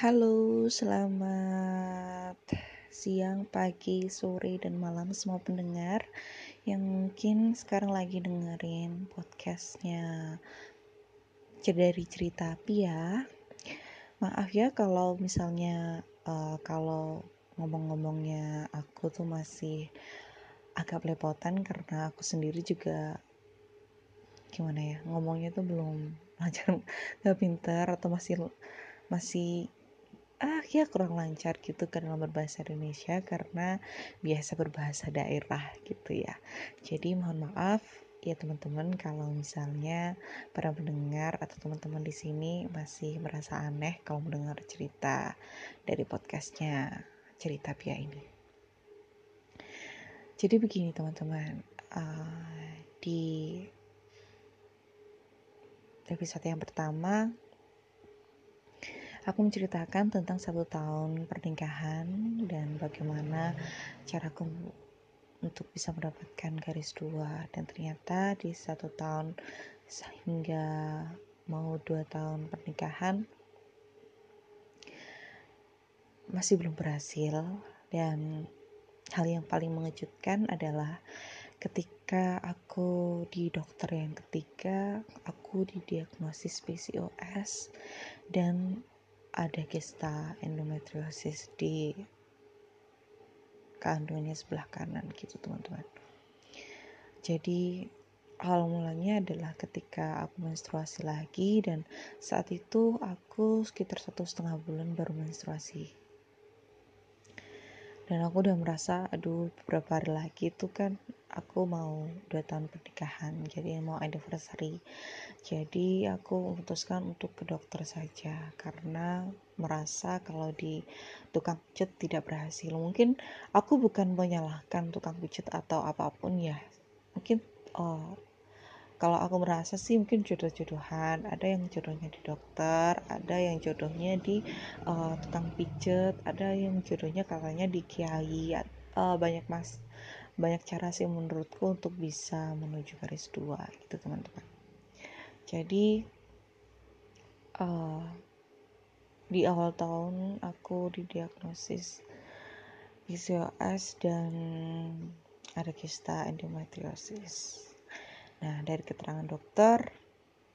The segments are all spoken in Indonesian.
Halo, selamat siang, pagi, sore, dan malam semua pendengar yang mungkin sekarang lagi dengerin podcastnya dari cerita Pia. Maaf ya kalau misalnya uh, kalau ngomong-ngomongnya aku tuh masih agak belepotan karena aku sendiri juga gimana ya ngomongnya tuh belum lancar nggak pintar atau masih masih ah ya kurang lancar gitu kan dalam berbahasa Indonesia karena biasa berbahasa daerah gitu ya. Jadi mohon maaf ya teman-teman kalau misalnya para pendengar atau teman-teman di sini masih merasa aneh kalau mendengar cerita dari podcastnya cerita Pia ini. Jadi begini teman-teman uh, di episode yang pertama Aku menceritakan tentang satu tahun pernikahan dan bagaimana caraku untuk bisa mendapatkan garis dua. Dan ternyata di satu tahun sehingga mau dua tahun pernikahan masih belum berhasil. Dan hal yang paling mengejutkan adalah ketika aku di dokter yang ketiga aku didiagnosis PCOS dan ada kista endometriosis di kandungannya sebelah kanan gitu teman-teman. Jadi hal mulanya adalah ketika aku menstruasi lagi dan saat itu aku sekitar satu setengah bulan baru menstruasi. Dan aku udah merasa aduh beberapa hari lagi itu kan aku mau dua tahun pernikahan jadi mau anniversary. Jadi aku memutuskan untuk ke dokter saja karena merasa kalau di tukang pijat tidak berhasil. Mungkin aku bukan menyalahkan tukang pijat atau apa pun ya. Mungkin oh, kalau aku merasa sih mungkin jodoh-jodohan. Ada yang jodohnya di dokter ada yang jodohnya di uh, tukang pijet ada yang jodohnya katanya di kiai uh, banyak mas banyak cara sih menurutku untuk bisa menuju garis dua gitu teman-teman jadi uh, di awal tahun aku didiagnosis PCOS dan ada kista endometriosis Nah, dari keterangan dokter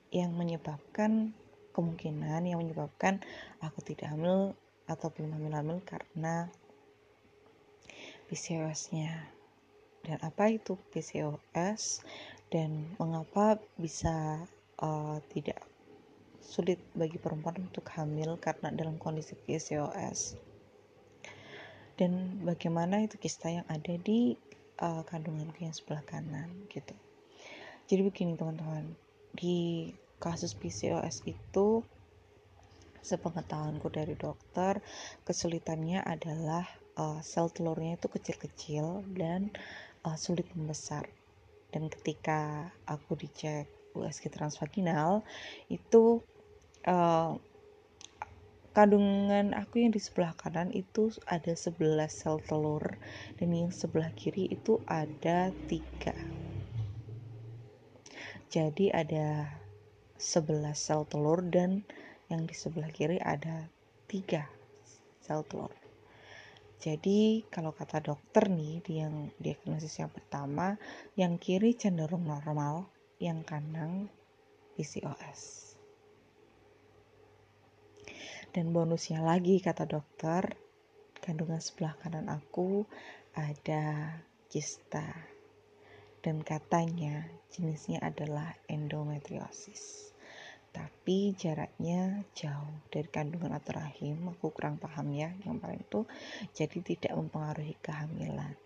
yang menyebabkan kemungkinan yang menyebabkan aku tidak hamil atau belum hamil-hamil karena PCOS-nya. Dan apa itu PCOS dan mengapa bisa uh, tidak sulit bagi perempuan untuk hamil karena dalam kondisi PCOS. Dan bagaimana itu kista yang ada di uh, kandunganku yang sebelah kanan gitu jadi begini teman-teman di kasus PCOS itu sepengetahuanku dari dokter kesulitannya adalah uh, sel telurnya itu kecil-kecil dan uh, sulit membesar dan ketika aku dicek USG transvaginal itu uh, kandungan aku yang di sebelah kanan itu ada 11 sel telur dan yang sebelah kiri itu ada tiga jadi ada 11 sel telur dan yang di sebelah kiri ada 3 sel telur. Jadi kalau kata dokter nih di yang diagnosis yang pertama, yang kiri cenderung normal, yang kanan PCOS. Dan bonusnya lagi kata dokter, kandungan sebelah kanan aku ada kista dan katanya jenisnya adalah endometriosis. Tapi jaraknya jauh dari kandungan atau rahim, aku kurang paham ya yang paling itu, jadi tidak mempengaruhi kehamilan.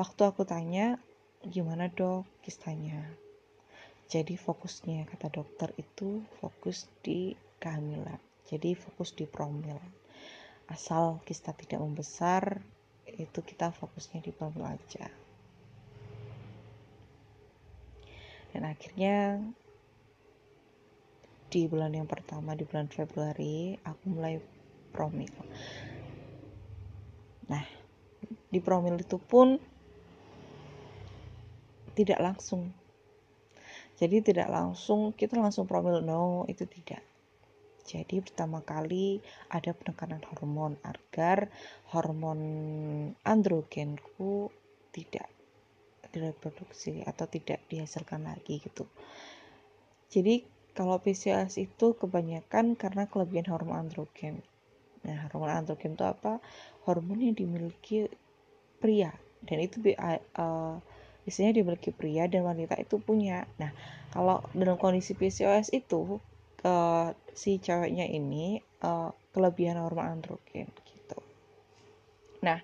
Waktu aku tanya, gimana dok kistanya? Jadi fokusnya kata dokter itu fokus di kehamilan, jadi fokus di promil. Asal kista tidak membesar, itu kita fokusnya di promil aja. dan akhirnya di bulan yang pertama di bulan Februari aku mulai promil. Nah di promil itu pun tidak langsung. Jadi tidak langsung kita langsung promil no itu tidak. Jadi pertama kali ada penekanan hormon agar hormon androgenku tidak direproduksi atau tidak dihasilkan lagi gitu. Jadi kalau PCOS itu kebanyakan karena kelebihan hormon androgen. Nah, hormon androgen itu apa? Hormon yang dimiliki pria dan itu uh, biasanya dimiliki pria dan wanita itu punya. Nah, kalau dalam kondisi PCOS itu uh, si ceweknya ini uh, kelebihan hormon androgen gitu. Nah,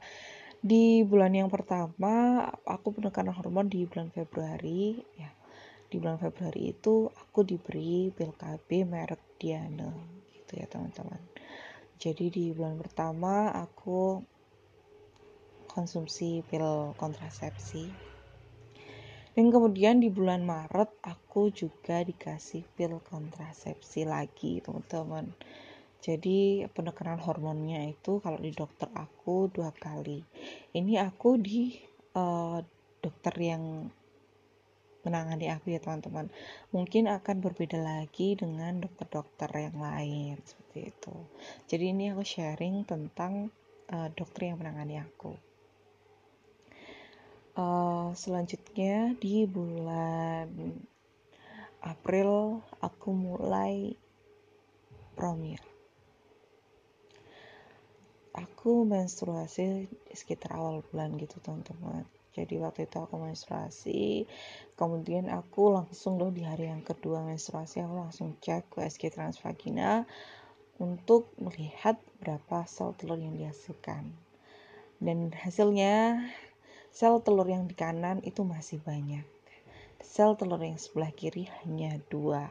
di bulan yang pertama aku penekanan hormon di bulan Februari ya. Di bulan Februari itu aku diberi pil KB merek Diana gitu ya teman-teman. Jadi di bulan pertama aku konsumsi pil kontrasepsi. Dan kemudian di bulan Maret aku juga dikasih pil kontrasepsi lagi teman-teman. Jadi penekanan hormonnya itu kalau di dokter aku dua kali. Ini aku di uh, dokter yang menangani aku ya teman-teman. Mungkin akan berbeda lagi dengan dokter-dokter yang lain seperti itu. Jadi ini aku sharing tentang uh, dokter yang menangani aku. Uh, selanjutnya di bulan April aku mulai promil. Aku menstruasi sekitar awal bulan gitu teman-teman jadi waktu itu aku menstruasi kemudian aku langsung loh di hari yang kedua menstruasi aku langsung cek ke SG transvagina untuk melihat berapa sel telur yang dihasilkan dan hasilnya Sel telur yang di kanan itu masih banyak. Sel telur yang sebelah kiri hanya dua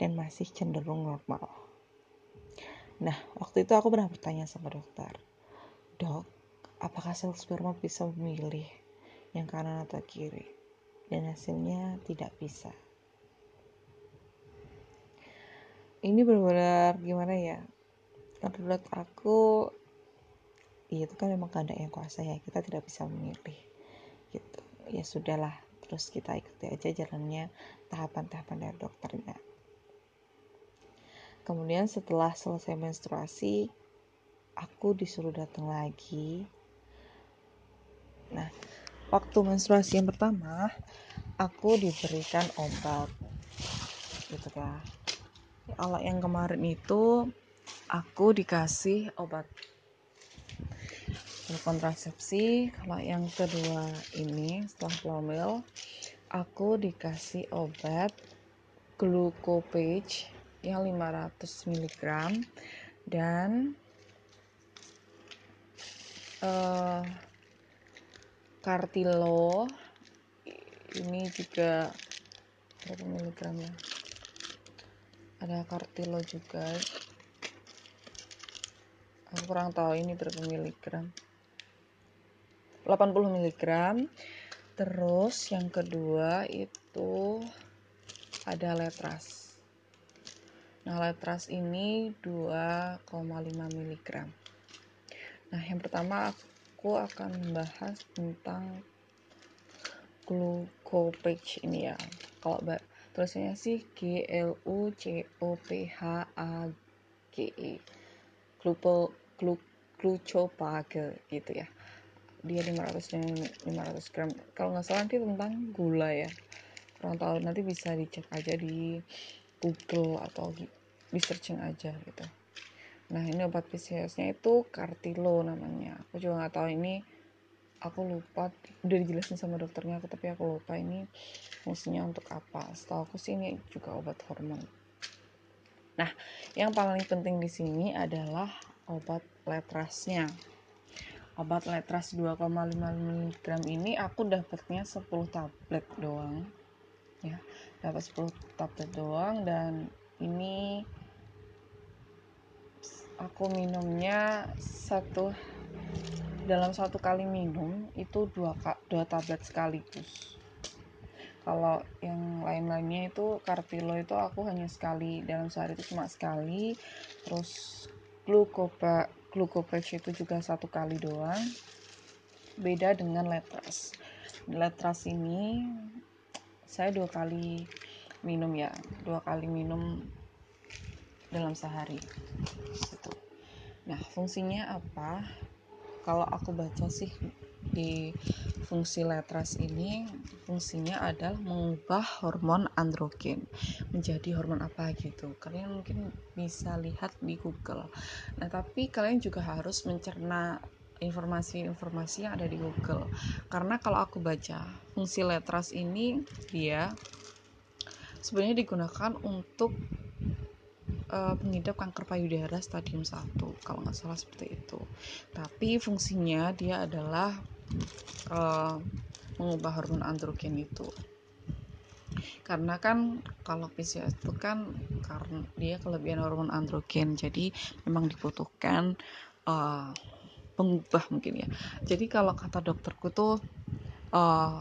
dan masih cenderung normal. Nah, waktu itu aku pernah bertanya sama dokter, dok, apakah sel sperma bisa memilih yang kanan atau kiri? Dan hasilnya tidak bisa. Ini benar-benar gimana ya? Menurut aku, ya itu kan memang keadaan yang kuasa ya, kita tidak bisa memilih gitu ya sudahlah terus kita ikuti aja jalannya tahapan-tahapan dari dokternya kemudian setelah selesai menstruasi aku disuruh datang lagi nah waktu menstruasi yang pertama aku diberikan obat gitu kan kalau yang kemarin itu aku dikasih obat kontrasepsi kalau yang kedua ini setelah plomil aku dikasih obat glucopage yang 500 mg dan uh, Cartilo ini juga berapa miligram ya ada Cartilo juga. Aku kurang tahu ini berapa miligram. 80 mg terus yang kedua itu ada letras. Nah letras ini 2,5 mg nah yang pertama aku akan membahas tentang glucopage ini ya. Kalau tulisannya sih G L U C O P H A G E glupo glucopage gitu ya. Dia 500 dan 500 gram. Kalau nggak salah nanti tentang gula ya. Kurang tahu nanti bisa dicek aja di Google atau di searching aja gitu nah ini obat PCOS nya itu Cartilo namanya. Aku juga nggak tahu ini. Aku lupa udah dijelasin sama dokternya aku tapi aku lupa ini fungsinya untuk apa. Setahu aku sih ini juga obat hormon. Nah yang paling penting di sini adalah obat letrasnya. Obat letras 2,5 mg ini aku dapatnya 10 tablet doang ya. Dapat 10 tablet doang dan ini aku minumnya satu dalam satu kali minum itu dua, dua tablet sekaligus. Kalau yang lain-lainnya itu kartilo itu aku hanya sekali dalam sehari itu cuma sekali. Terus glukopa glucopage itu juga satu kali doang. Beda dengan letras letras ini saya dua kali minum ya. Dua kali minum dalam sehari. Gitu. Nah fungsinya apa? Kalau aku baca sih di fungsi letras ini fungsinya adalah mengubah hormon androgen menjadi hormon apa gitu. Kalian mungkin bisa lihat di Google. Nah tapi kalian juga harus mencerna informasi-informasi yang ada di Google. Karena kalau aku baca fungsi letras ini dia sebenarnya digunakan untuk uh, pengidap kanker payudara stadium 1 kalau nggak salah seperti itu. Tapi fungsinya dia adalah uh, mengubah hormon androgen itu. Karena kan kalau PCOS itu kan karena dia kelebihan hormon androgen jadi memang dibutuhkan uh, pengubah mungkin ya. Jadi kalau kata dokterku tuh uh,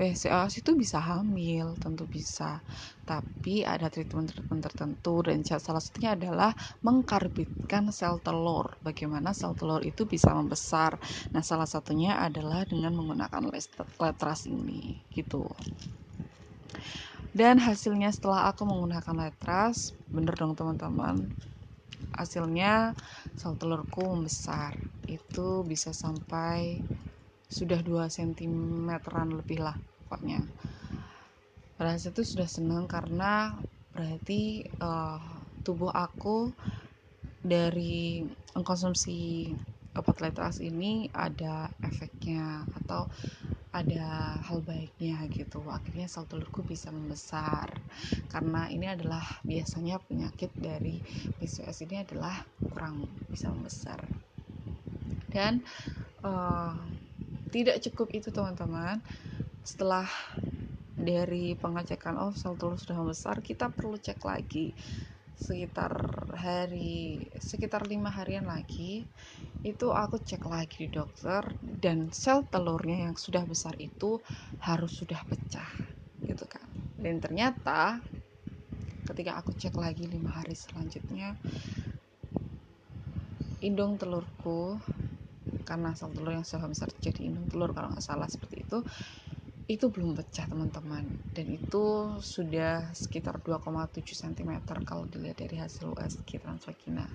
PCOS itu bisa hamil, tentu bisa. Tapi ada treatment-treatment tertentu dan salah satunya adalah mengkarbitkan sel telur. Bagaimana sel telur itu bisa membesar. Nah, salah satunya adalah dengan menggunakan letras ini, gitu. Dan hasilnya setelah aku menggunakan letras, bener dong teman-teman. Hasilnya sel telurku membesar. Itu bisa sampai sudah 2 cm lebih lah pokoknya pada saat itu sudah senang karena berarti uh, tubuh aku dari mengkonsumsi obat letras ini ada efeknya atau ada hal baiknya gitu. Akhirnya sel telurku bisa membesar. Karena ini adalah biasanya penyakit dari PCOS ini adalah kurang bisa membesar. Dan uh, tidak cukup itu teman-teman setelah dari pengecekan oh sel telur sudah membesar kita perlu cek lagi sekitar hari sekitar lima harian lagi. Itu aku cek lagi di dokter dan sel telurnya yang sudah besar itu harus sudah pecah gitu kan. Dan ternyata ketika aku cek lagi lima hari selanjutnya indung telurku karena sel telur yang sudah besar jadi indung telur kalau nggak salah seperti itu itu belum pecah teman-teman. Dan itu sudah sekitar 2,7 cm kalau dilihat dari hasil USG transvagina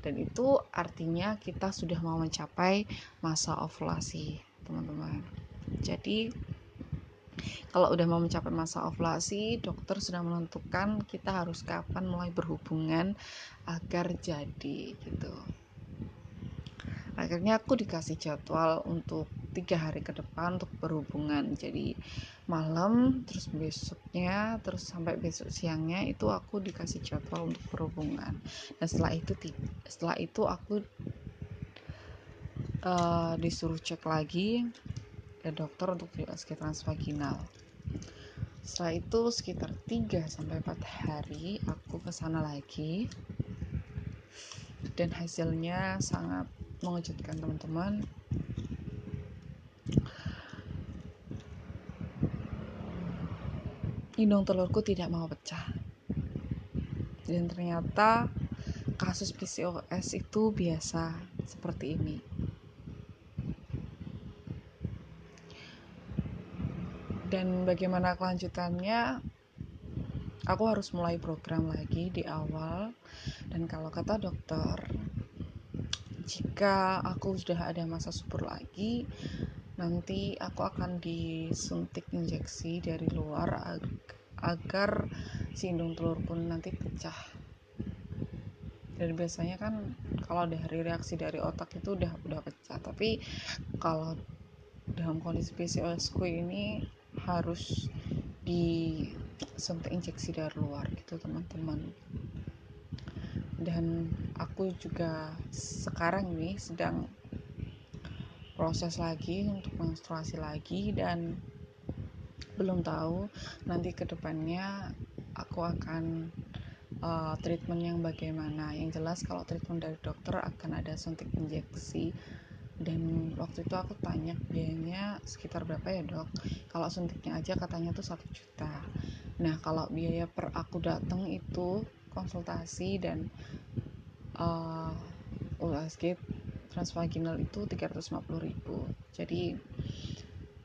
dan itu artinya kita sudah mau mencapai masa ovulasi teman-teman. Jadi kalau udah mau mencapai masa ovulasi dokter sudah menentukan kita harus kapan mulai berhubungan agar jadi gitu akhirnya aku dikasih jadwal untuk tiga hari ke depan untuk berhubungan. Jadi malam terus besoknya terus sampai besok siangnya itu aku dikasih jadwal untuk berhubungan. Dan setelah itu setelah itu aku uh, disuruh cek lagi ke dokter untuk USG transvaginal. Setelah itu sekitar 3 sampai 4 hari aku ke sana lagi. Dan hasilnya sangat mengejutkan teman-teman. Indung telurku tidak mau pecah. Dan ternyata kasus PCOS itu biasa seperti ini. Dan bagaimana kelanjutannya? Aku harus mulai program lagi di awal. Dan kalau kata dokter jika aku sudah ada masa subur lagi nanti aku akan disuntik injeksi dari luar ag agar si indung telur pun nanti pecah. Dan biasanya kan kalau dari reaksi dari otak itu udah udah pecah. Tapi kalau dalam kondisi PCOS ku ini harus disuntik injeksi dari luar gitu teman-teman dan aku juga sekarang ini sedang proses lagi untuk menstruasi lagi dan belum tahu nanti ke depannya aku akan uh, treatment yang bagaimana. Yang jelas kalau treatment dari dokter akan ada suntik injeksi dan waktu itu aku tanya biayanya sekitar berapa ya dok? Kalau suntiknya aja katanya tuh satu juta. Nah kalau biaya per aku datang itu konsultasi dan uh, USG transvaginal itu 350.000 jadi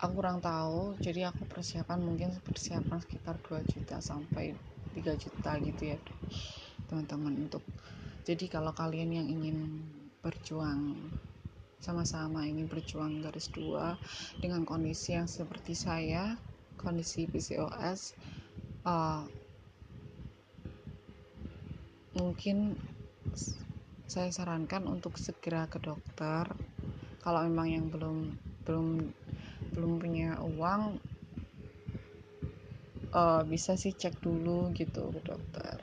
aku kurang tahu. Jadi aku persiapan mungkin persiapan sekitar 2 juta sampai 3 juta gitu ya teman-teman untuk jadi kalau kalian yang ingin berjuang sama-sama ingin berjuang garis dua dengan kondisi yang seperti saya kondisi PCOS uh, mungkin saya sarankan untuk segera ke dokter. Kalau memang yang belum belum belum punya uang uh, bisa sih cek dulu gitu ke dokter.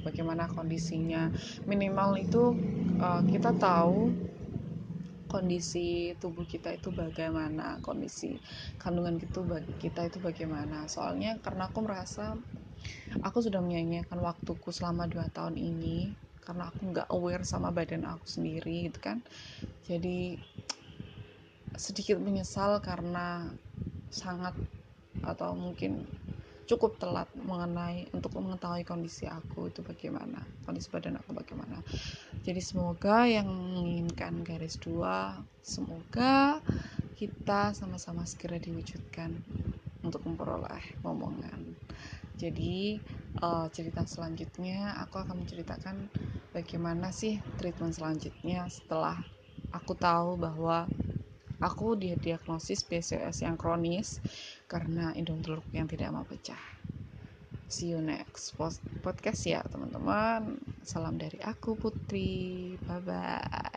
Bagaimana kondisinya. Minimal itu uh, kita tahu kondisi tubuh kita itu bagaimana kondisi kandungan kita itu bagaimana. Soalnya karena aku merasa aku sudah menyanyiakan waktuku selama dua tahun ini karena aku nggak aware sama badan aku sendiri gitu kan. Jadi sedikit menyesal karena sangat atau mungkin cukup telat mengenai untuk mengetahui kondisi aku itu bagaimana kondisi badan aku bagaimana. Jadi semoga yang menginginkan garis dua semoga kita sama-sama segera diwujudkan untuk memperoleh momongan jadi uh, cerita selanjutnya aku akan menceritakan bagaimana sih treatment selanjutnya setelah aku tahu bahwa aku diagnosis PCOS yang kronis karena indung teluk yang tidak mau pecah. See you next podcast ya teman-teman. Salam dari aku Putri. Bye bye.